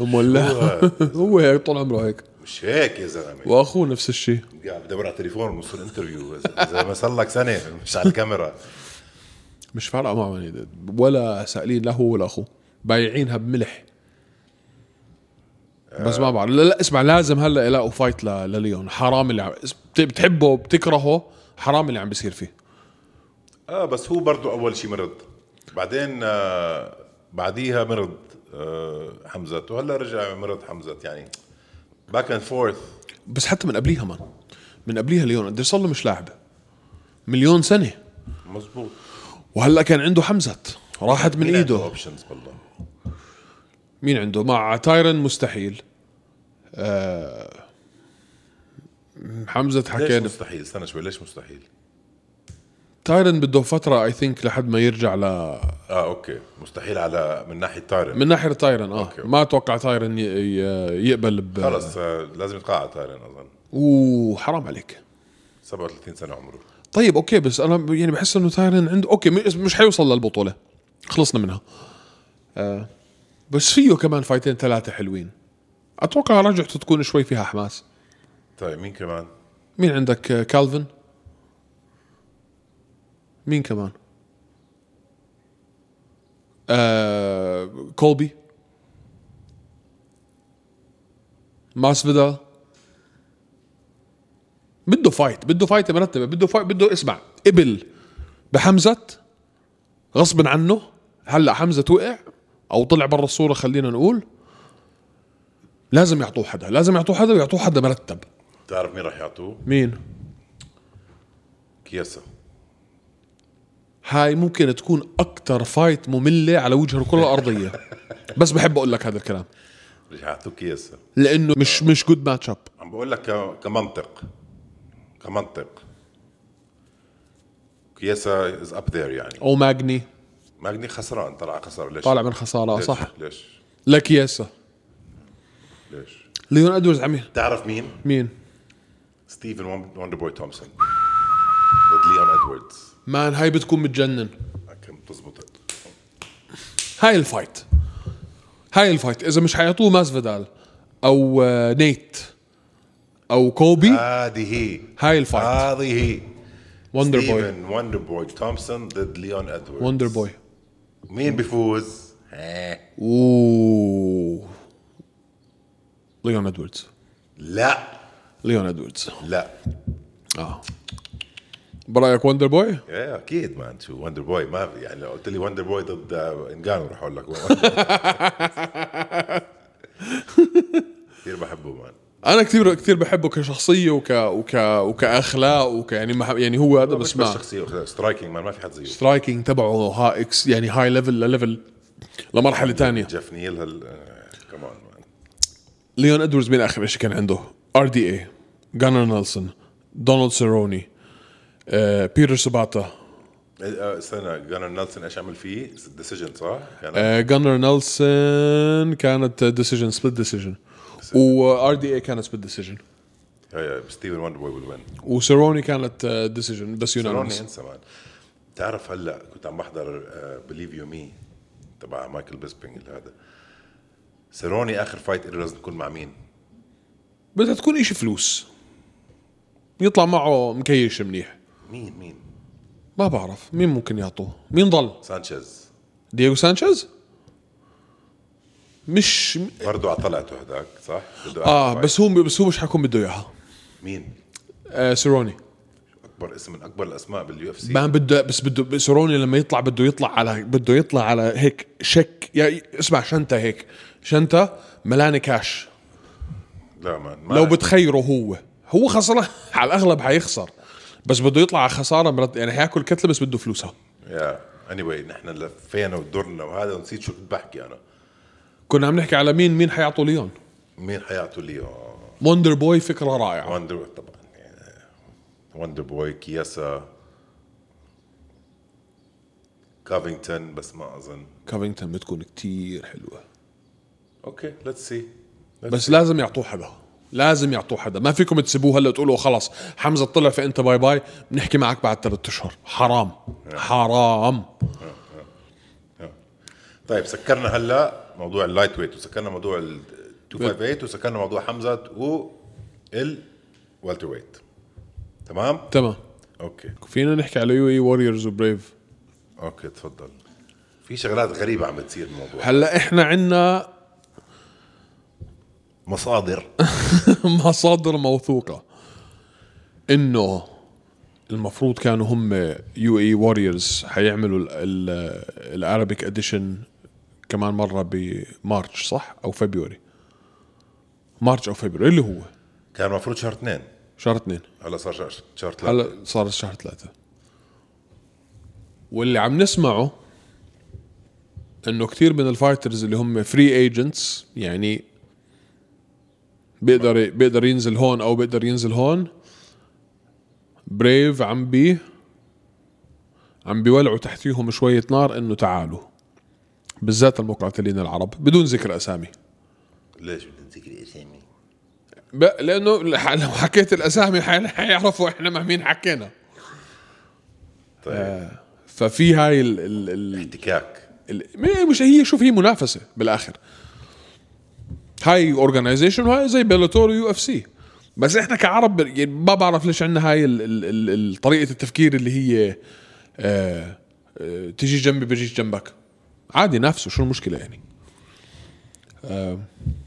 مولع هو هيك طول عمره هيك. مش هيك يا زلمة. وأخوه نفس الشيء. قاعد بدور على التليفون نص ال interview إذا ما صار لك سنة مش على الكاميرا. مش فارقة معه. ولا سائلين لا هو ولا أخوه. بايعينها بملح. بس ما بعرف. لا, لا اسمع لازم هلأ يلاقوا fight لليون. حرام اللي عم بت- بتحبه بتكرهه حرام اللي عم بيصير فيه. آه بس هو برضو أول شيء مرض. بعدين آه بعديها مرض آه حمزة. وهلأ رجع مرض حمزة يعني back and forth بس حتى من قبليها man من قبليها ليون قد صار له مش لاعب؟ مليون سنة. مزبوط وهلأ كان عنده حمزة. راحت من إيده. options والله مين عنده؟ مع تايرن مستحيل. آه حمزة ليش حكينا. مستحيل؟ استنى شوي ليش مستحيل؟ تايرن بده فترة I think لحد ما يرجع ل آه okay. مستحيل على من ناحية تايرن. من ناحية تايرن آه. okay. ما أتوقع تايرن ي- ي- يقبل ب خلص آه لازم يتقاعد تايرن أظن. أوه حرام عليك. 37 سنة عمره. طيب okay بس أنا يعني بحس إنه تايرن عنده okay مش- مش حيوصل للبطولة. خلصنا منها. آه بس فيه كمان فايتين ثلاثة حلوين. أتوقع رجعته تكون شوي فيها حماس. طيب مين كمان؟ مين عندك؟ آه، كالفن؟ مين كمان؟ آه كولبي. ماسفيدال بده fight بده fight مرتبة بده فايت بده اسمع قبل بحمزة غصبا عنه هلأ حمزة وقع أو طلع برا الصورة خلينا نقول. لازم يعطوه حدا لازم يعطوه حدا ويعطوه حدا مرتب. تعرف مين راح يعطوه؟ مين؟ كييسا. هاي ممكن تكون أكتر fight مملة على وجه الكرة الأرضية. بس بحب أقول لك هذا الكلام. يعطوه كييسا لأنه مش مش good match up عم بقول لك كمنطق. كمنطق. كييسا is up there يعني. أو ماجني. ماجني خسران طلع خسر. ليش؟ طالع من خسارة ليش؟ صح. ليش؟ كييسا ليش؟ ليون ادوردز عمي. تعرف مين؟ مين؟ ستيفن وندر بوي تومسون. ضد ليون ادواردز man هاي بتكون متجنن. كم تزبط هاي ال fight. هاي ال fight. إذا مش حيعطوه ماسفيدال أو آه، نيت أو كولبي هذه هي. هاي ال fight. هذه هي. وندر بوي وندر بوي تومسون ضد ليون ادواردز وندر بوي مين بيفوز؟ أوه. ليون ادوردز لا. ليون ادوردز لا. آه. برأيك Wonderboy إيه أكيد man شو Wonderboy ما في يعني لو قلت لي Wonderboy ضد انجانو رح أقول لك كثير بحبه man أنا كثير كثير بحبه كشخصية وك وك وكأخلاق وك يعني ما يعني هو هذا بس ما. شخصية striking man ما في حد زيه. striking تبعه ها إكس يعني high level ل level لمرحلة ثانية جيف نيل آه، كمان man ليون ادوردز مين آخر شيء كان عنده؟ RDA جانر نيلسون دونالد سيروني آه، بيتر سوبوتا. آه، استنى جانر نيلسون إيش عمل فيه؟ decision صح؟ كان آه، جانر نيلسون كانت decision split decision و RDA كانت split decision ستيفن Wonderboy ويل وين وسيروني كانت decision بس unanimous انسى man تعرف هلا كنت عم بحضر Believe You Me تبع مايكل بيسبينج هذا. سيروني آخر fight له لازم تكون مع مين؟ بدها تكون إشي فلوس. يطلع معه مكيش منيح. مين مين؟ ما بعرف. مين ممكن يعطوه؟ مين ضل؟ سانشيز. دييغو سانشيز؟ مش برضه على طلعته هداك صح؟ بده آه. بس هو بس هو مش حيكون بده إياها. مين؟ آه سيروني. أكبر اسم من أكبر الأسماء بال UFC ما بده بس بده سيروني لما يطلع بده يطلع على بده يطلع على هيك check. يا اسمع شنطة هيك. شنطة ملانه كاش. لا ما لو بتخيره هو. هو خسران. على الأغلب حيخسر. بس بده يطلع على خسارة مرت يعني حياكل كتلة بس بده فلوسها. يعني anyway, نحن لفينا ودرنا وهذا ونسيت شو كنت بحكي أنا. كنا عم نحكي على مين مين حيعطوا ليون؟ مين حيعطوا لي آه، Wonderboy فكرة رائعة. وندر طبعا يعني Wonderboy كياسا كافينغتون بس ما أظن. كافينغتون بتكون كتير حلوة. okay let's see بس لازم يعطوه حدا لازم يعطوه حدا. ما فيكم تسيبوه هلا تقولوا خلص حمزة طلع فانت bye bye بنحكي معك بعد ثلاثة أشهر. حرام. حرام. طيب سكرنا هلا موضوع ال light weight وسكرنا موضوع ال 258 وسكرنا موضوع حمزة و ال welterweight تمام؟ تمام. okay. فينا نحكي على UAE Warriors و Brave okay تفضل. في شغلات غريبة عم بتصير بالموضوع هلا إحنا عنا مصادر. مصادر موثوقة. إنه المفروض كانوا هم UAE Warriors حيعملوا ال Arabic edition كمان مرة ب March صح؟ أو فبراير March أو فبراير اللي هو؟ كان المفروض شهر اثنين. شهر اثنين. هلا صار شهر شهر ثلاثة. هلا صار الشهر ثلاثة. واللي عم نسمعه إنه كثير من ال fighters اللي هم free agents يعني بيقدر بيقدر ينزل هون أو بيقدر ينزل هون. Brave عم بي عم بيولعوا تحتيهم شوية نار إنه تعالوا. بالذات المقاتلين العرب. بدون ذكر أسامي. ليش بدنا نذكر أسامي؟ لأنه لو حكيت الأسامي حي- حيعرفوا إحنا مع مين حكينا. طيب. ففي هاي ال ال ال احتكاك. ال- ما- مش هي شوف هي منافسة بالآخر. هاي organization وهاي زي Bellator و UFC بس إحنا كعرب يعني ما بعرف ليش عندنا هاي ال ال ال ال طريقة التفكير اللي هي آه آه تيجي جنبي بجيش جنبك. عادي نفسه شو المشكلة يعني؟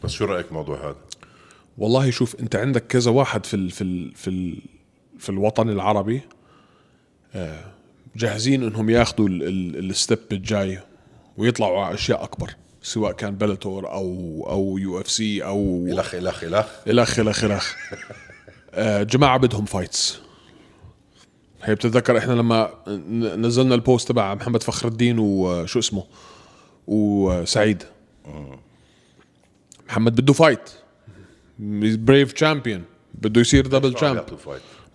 بس شو رأيك بالموضوع هذا؟ والله شوف أنت عندك كذا واحد في ال في ال في ال في الوطن العربي آه، جاهزين إنهم ياخذوا ال- ال- ال step الجاي ويطلعوا على أشياء أكبر. سواء كان Bellator أو أو UFC أو الخ الخ الخ الخ الخ الخ آه، جماعة بدهم fights هي بتتذكر إحنا لما نزلنا ال post تبع محمد فخر الدين وشو اسمه؟ وسعيد محمد بده fight Brave champion بده يصير double champ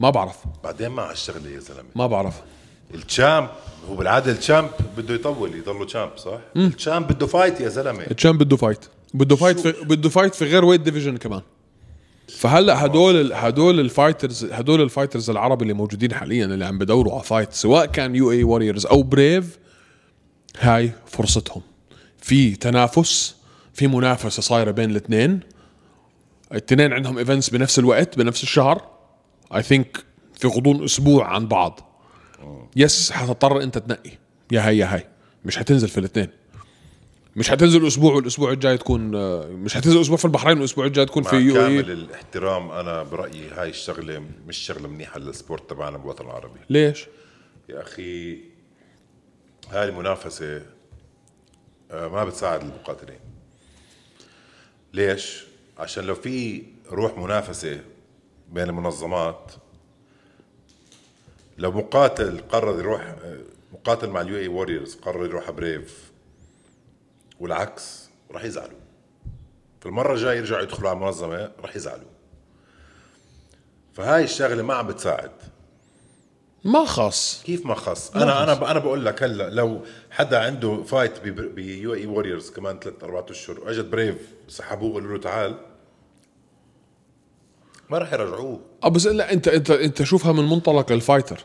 ما بعرف. بعدين مع الشغلة يا زلمة. ما بعرف. ال champ هو بالعادة ال champ بده يطول يضله champ صح؟ ال champ بده fight يا زلمة. ال champ بده fight بده fight في بده fight في غير weight division كمان. فهلأ هدول هدول ال fighters هدول ال fighters العرب اللي موجودين حاليا اللي عم بدوروا على fight سواء كان UAE Warriors أو Brave هاي فرصتهم. في تنافس في منافسة صايرة بين الاثنين. الاثنين عندهم events بنفس الوقت بنفس الشهر. I think في غضون أسبوع عن بعض. yes حتضطر انت تنقي. يا هاي يا هاي. مش حتنزل في الاثنين. مش حتنزل أسبوع والأسبوع الجاي تكون آه، مش حتنزل أسبوع في البحرين والأسبوع الجاي تكون مع في يو كامل الاحترام أنا برأيي هاي الشغلة مش شغلة منيحة لل sport تبعنا بالوطن العربي. ليش؟ يا أخي هاي المنافسة آه، ما بتساعد المقاتلين. ليش؟ عشان لو في روح منافسة بين المنظمات لو مقاتل قرر يروح مقاتل مع ال UAE Warriors قرر يروح Brave والعكس راح يزعلوا. في المره الجاية يرجعوا يدخلوا على المنظمة راح يزعلوا. فهاي الشغلة ما عم بتساعد. ما خاص. كيف ما خص أنا أنا أنا بقول لك هلأ لو حدا عنده fight ب UAE Warriors كمان ثلاث أربع أشهر واجت Brave سحبوه وقالوا له تعال. ما راح يرجعوه آه بس لا انت انت انت شوفها من منطلق ال fighter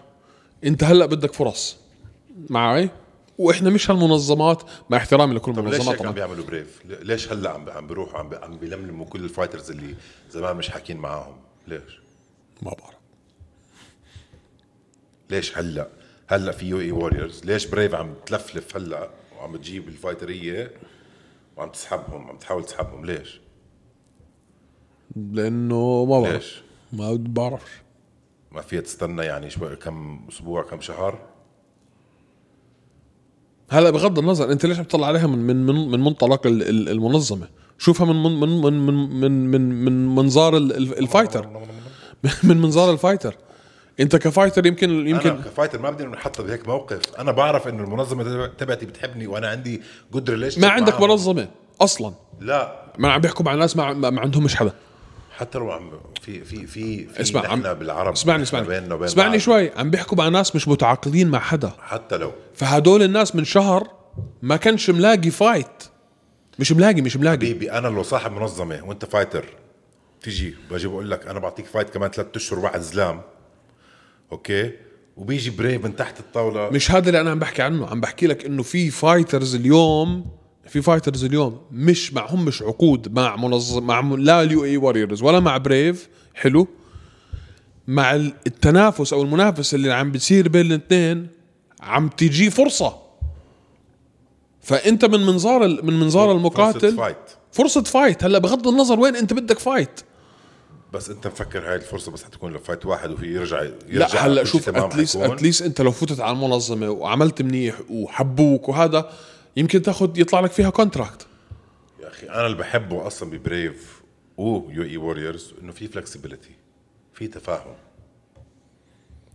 انت هلا بدك فرص معي وإحنا مش هالمنظمات مع احترامي لكل ليش المنظمات هيك عم بيعملوا Brave؟ ليش هلا عم عم بيروحوا عم عم بيلملموا كل ال fighters اللي زمان مش حاكيين معاهم؟ ليش؟ ما بعرف ليش هلا؟ هلا في UAE Warriors، ليش Brave عم تلفلف هلا وعم تجيب ال fighters وعم تسحبهم عم تحاول تسحبهم ليش؟ لأنه ما بعرف. ليش؟ ما بعرفش ما فيها تستنى يعني شوي كم أسبوع كم شهر؟ هلا بغض النظر أنت ليش عم تطلع عليها من من من, من منطلق ال- ال- المنظمة؟ شوفها من من من من من من, من, من منظار ال- ال- ال fighter. من منظار ال fighter. أنت ك fighter يمكن يمكن أنا ك fighter ما بدي نحط بهيك موقف. أنا بعرف إنه المنظمة تبع- تبعتي بتحبني وأنا عندي good relation ما عندك منظمة أصلا. لا. ما عم بيحكوا مع ناس ما, ما ما عندهمش حدا. حتى لو عم في في في, في اسمع عم بالعرب اسمعني اسمعني. بيننا وبين اسمعني. شوي. عم بيحكوا مع ناس مش متعاقدين مع حدا. حتى لو. فهدول الناس من شهر ما كانش ملاقي فايت مش ملاقي مش ملاقي. حبيبي أنا لو صاحب منظمة وأنت fighter تيجي باجي بقول لك أنا بعطيك fight كمان ثلاث أشهر بعد زلام okay؟ وبيجي Brave من تحت الطاولة. مش هذا اللي أنا عم بحكي عنه. عم بحكي لك إنه في fighters اليوم في fighters اليوم مش معهم مش عقود مع منظم مع لا ال UAE Warriors ولا مع Brave حلو. مع ال- التنافس أو المنافسه اللي عم بتصير بين الاثنين عم تجي فرصة. فأنت من منظار من منظار المقاتل fight. فرصة fight هلأ بغض النظر وين أنت بدك fight بس أنت مفكر هاي الفرصة بس حتكون ل fight واحد وفي يرجع يرجع لا هلأ شوف at least. at least أنت لو فتت على المنظمة وعملت منيح وحبوك وهذا يمكن تاخذ يطلع لك فيها contract يا أخي أنا اللي بحبه أصلا ب Brave و UAE Warriors إنه في flexibility في تفاهم.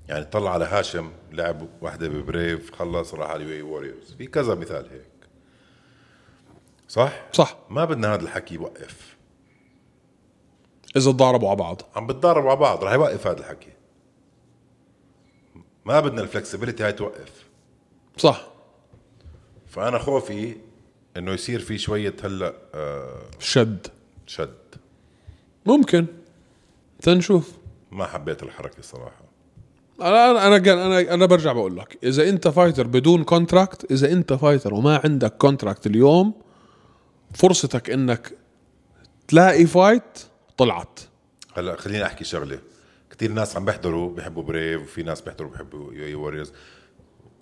يعني طلع على هاشم لعب واحدة ب Brave خلص راح على UAE Warriors في كذا مثال هيك. صح؟ صح. ما بدنا هذا الحكي يوقف. إذا تضاربوا على بعض. عم بتضاربوا على بعض راح يوقف هذا الحكي. ما بدنا ال flexibility هاي توقف. صح. فأنا خوفي إنه يصير في شوية هلأ آه شد. شد. ممكن. تنشوف ما حبيت الحركة صراحة. أنا أنا أنا أنا, أنا برجع بقول لك إذا أنت fighter بدون contract إذا أنت fighter وما عندك contract اليوم فرصتك إنك تلاقي fight طلعت. هلأ خليني أحكي شغلة. كثير ناس عم بيحضروا بيحبوا Brave وفي ناس بيحضروا بيحبوا UAE Warriors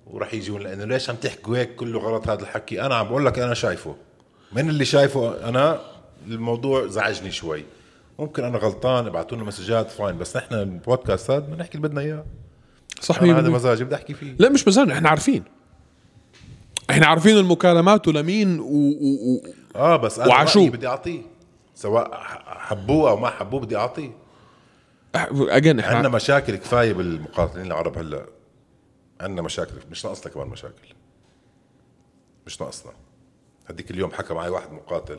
وراح يجون لأنه ليش عم تحكوا هيك كله غلط هذا الحكي؟ أنا عم بقول لك أنا شايفه. من اللي شايفه؟ أنا الموضوع زعجني شوي. ممكن أنا غلطان ابعتوا لنا مسجات fine بس نحن البودكاست هذا بنحكي اللي بدنا إياه. صح أنا هذا 100%. مزاجي بدي أحكي فيه. لا مش مزاج إحنا عارفين. إحنا عارفين المكالمات ولمين و... و... و... آه بس أنا وعشو. بدي أعطيه. سواء حبوه أو ما حبوه بدي أحكيه. again إحنا عندنا مشاكل كفاية بالمقاتلين العرب هلأ. عندنا مشاكل. مش ناقصنا كمان مشاكل. مش ناقصنا. هديك اليوم حكى معي واحد مقاتل.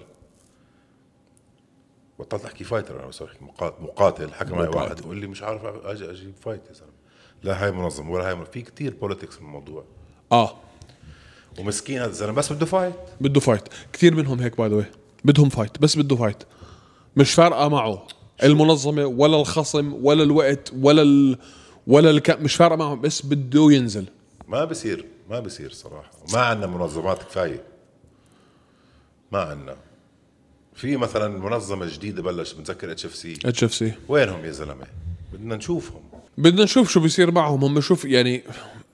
بطلت أحكي fighter أنا بس أحكي مقاتل مقاتل. حكى معي. واحد. بقول لي مش عارف أجي أجيب fight يا زلمه لا هاي منظم ولا هاي منظم. في كتير politics بالموضوع آه. ومسكين هذا. الزلمه بس بده fight بده fight كثير منهم هيك by the بدهم fight بس بده fight مش فارقة معه. المنظمة ولا الخصم ولا الوقت ولا ال... ولا الك... مش فارقة معهم بس بده ينزل. ما بصير ما بصير صراحة. ما عندنا منظمات كفاية. ما عندنا. في مثلا منظمة جديدة بلش بتذكر اتش اف سي اتش اف سي وينهم يا زلمة؟ بدنا نشوفهم. بدنا نشوف شو بيصير معهم. هم شوف يعني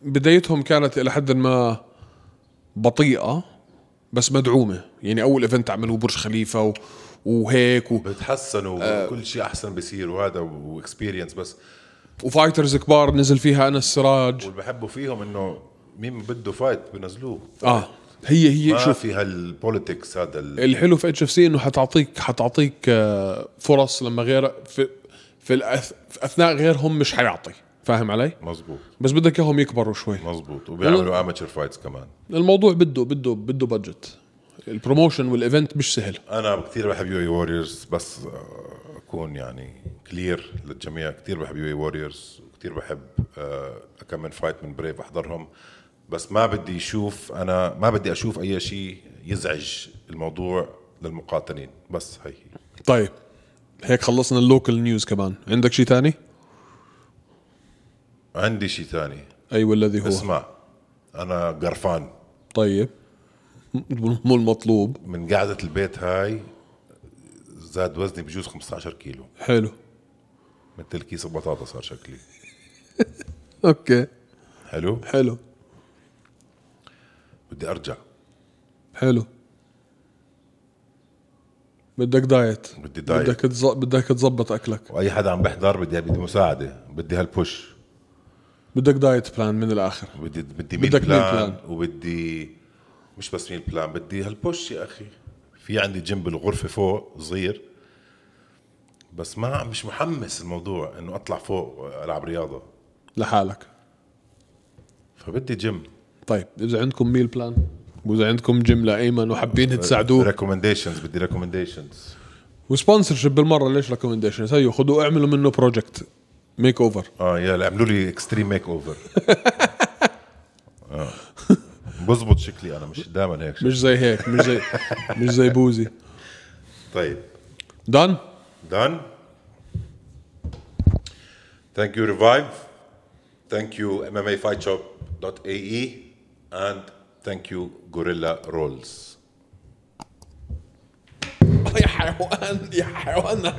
بدايتهم كانت إلى حد ما بطيئة بس مدعومة. يعني أول event عملوه برج خليفة و... وهيك و... بتحسنوا وكل شيء أحسن بصير وهذا و experience بس. و fighters كبار نزل فيها أنس السراج واللي بحبوا فيهم إنه مين بده fight بنزلوه. آه هي هي ما شوف في هال politics هذا ال- الحلو في HFC إنه حتعطيك حتعطيك آه، فرص لما غير في في, الأث... في أثناء غيرهم مش حيعطي. فاهم علي؟ مزبوط بس بدك إياهم يكبروا شوي. مزبوط وبيعملوا amateur fights كمان. الموضوع بده بده بده budget ال promotion وال event مش سهل. أنا كثير بحب UAE Warriors بس آه، اكون يعني clear للجميع. كثير بحب UAE Warriors وكثير بحب آه، كم من fight من Brave أحضرهم. بس ما بدي أشوف أنا ما بدي أشوف أي شيء يزعج الموضوع للمقاتلين. بس هي هي. طيب هيك خلصنا ال local news كمان. عندك شيء تاني؟ عندي شيء ثاني اي والذي هو. اسمع أنا قرفان. طيب. مو المطلوب. من قعدة البيت هاي زاد وزني بجوز 15 كيلو. حلو. مثل كيس بطاطا صار شكلي. okay. حلو؟ حلو. بدي أرجع. حلو. بدك diet. بدي diet. بدك تز... بدك تظبط أكلك. وأي حدا عم بيحضر بدي بدي مساعده بدي هالبوش بدك دايت بلان من الآخر. بدي بدي meal بدك plan, plan. وبدي مش بس meal plan بدي هال push يا أخي. في عندي جيم بالغرفة فوق صغير بس ما مش محمس الموضوع إنه أطلع فوق ألعب رياضة. لحالك. فبدي جيم. طيب إذا عندكم meal plan وإذا عندكم جيم لأيمن وحابين تساعدوه. recommendations بدي recommendations و sponsorship بالمرة ليش recommendations هيو خذوا اعملوا منه project makeover آه يلا عملوا لي extreme makeover بزبط شكلي أنا مش دائما هيك مش زي هيك مش زي مش زي بوزي. طيب. done دان ثانك يو ريفايف ثانك يو ام ام اي فايت شوب دوت اي اي اند ثانك يو غوريلا رولز يا حيوان يا حيوان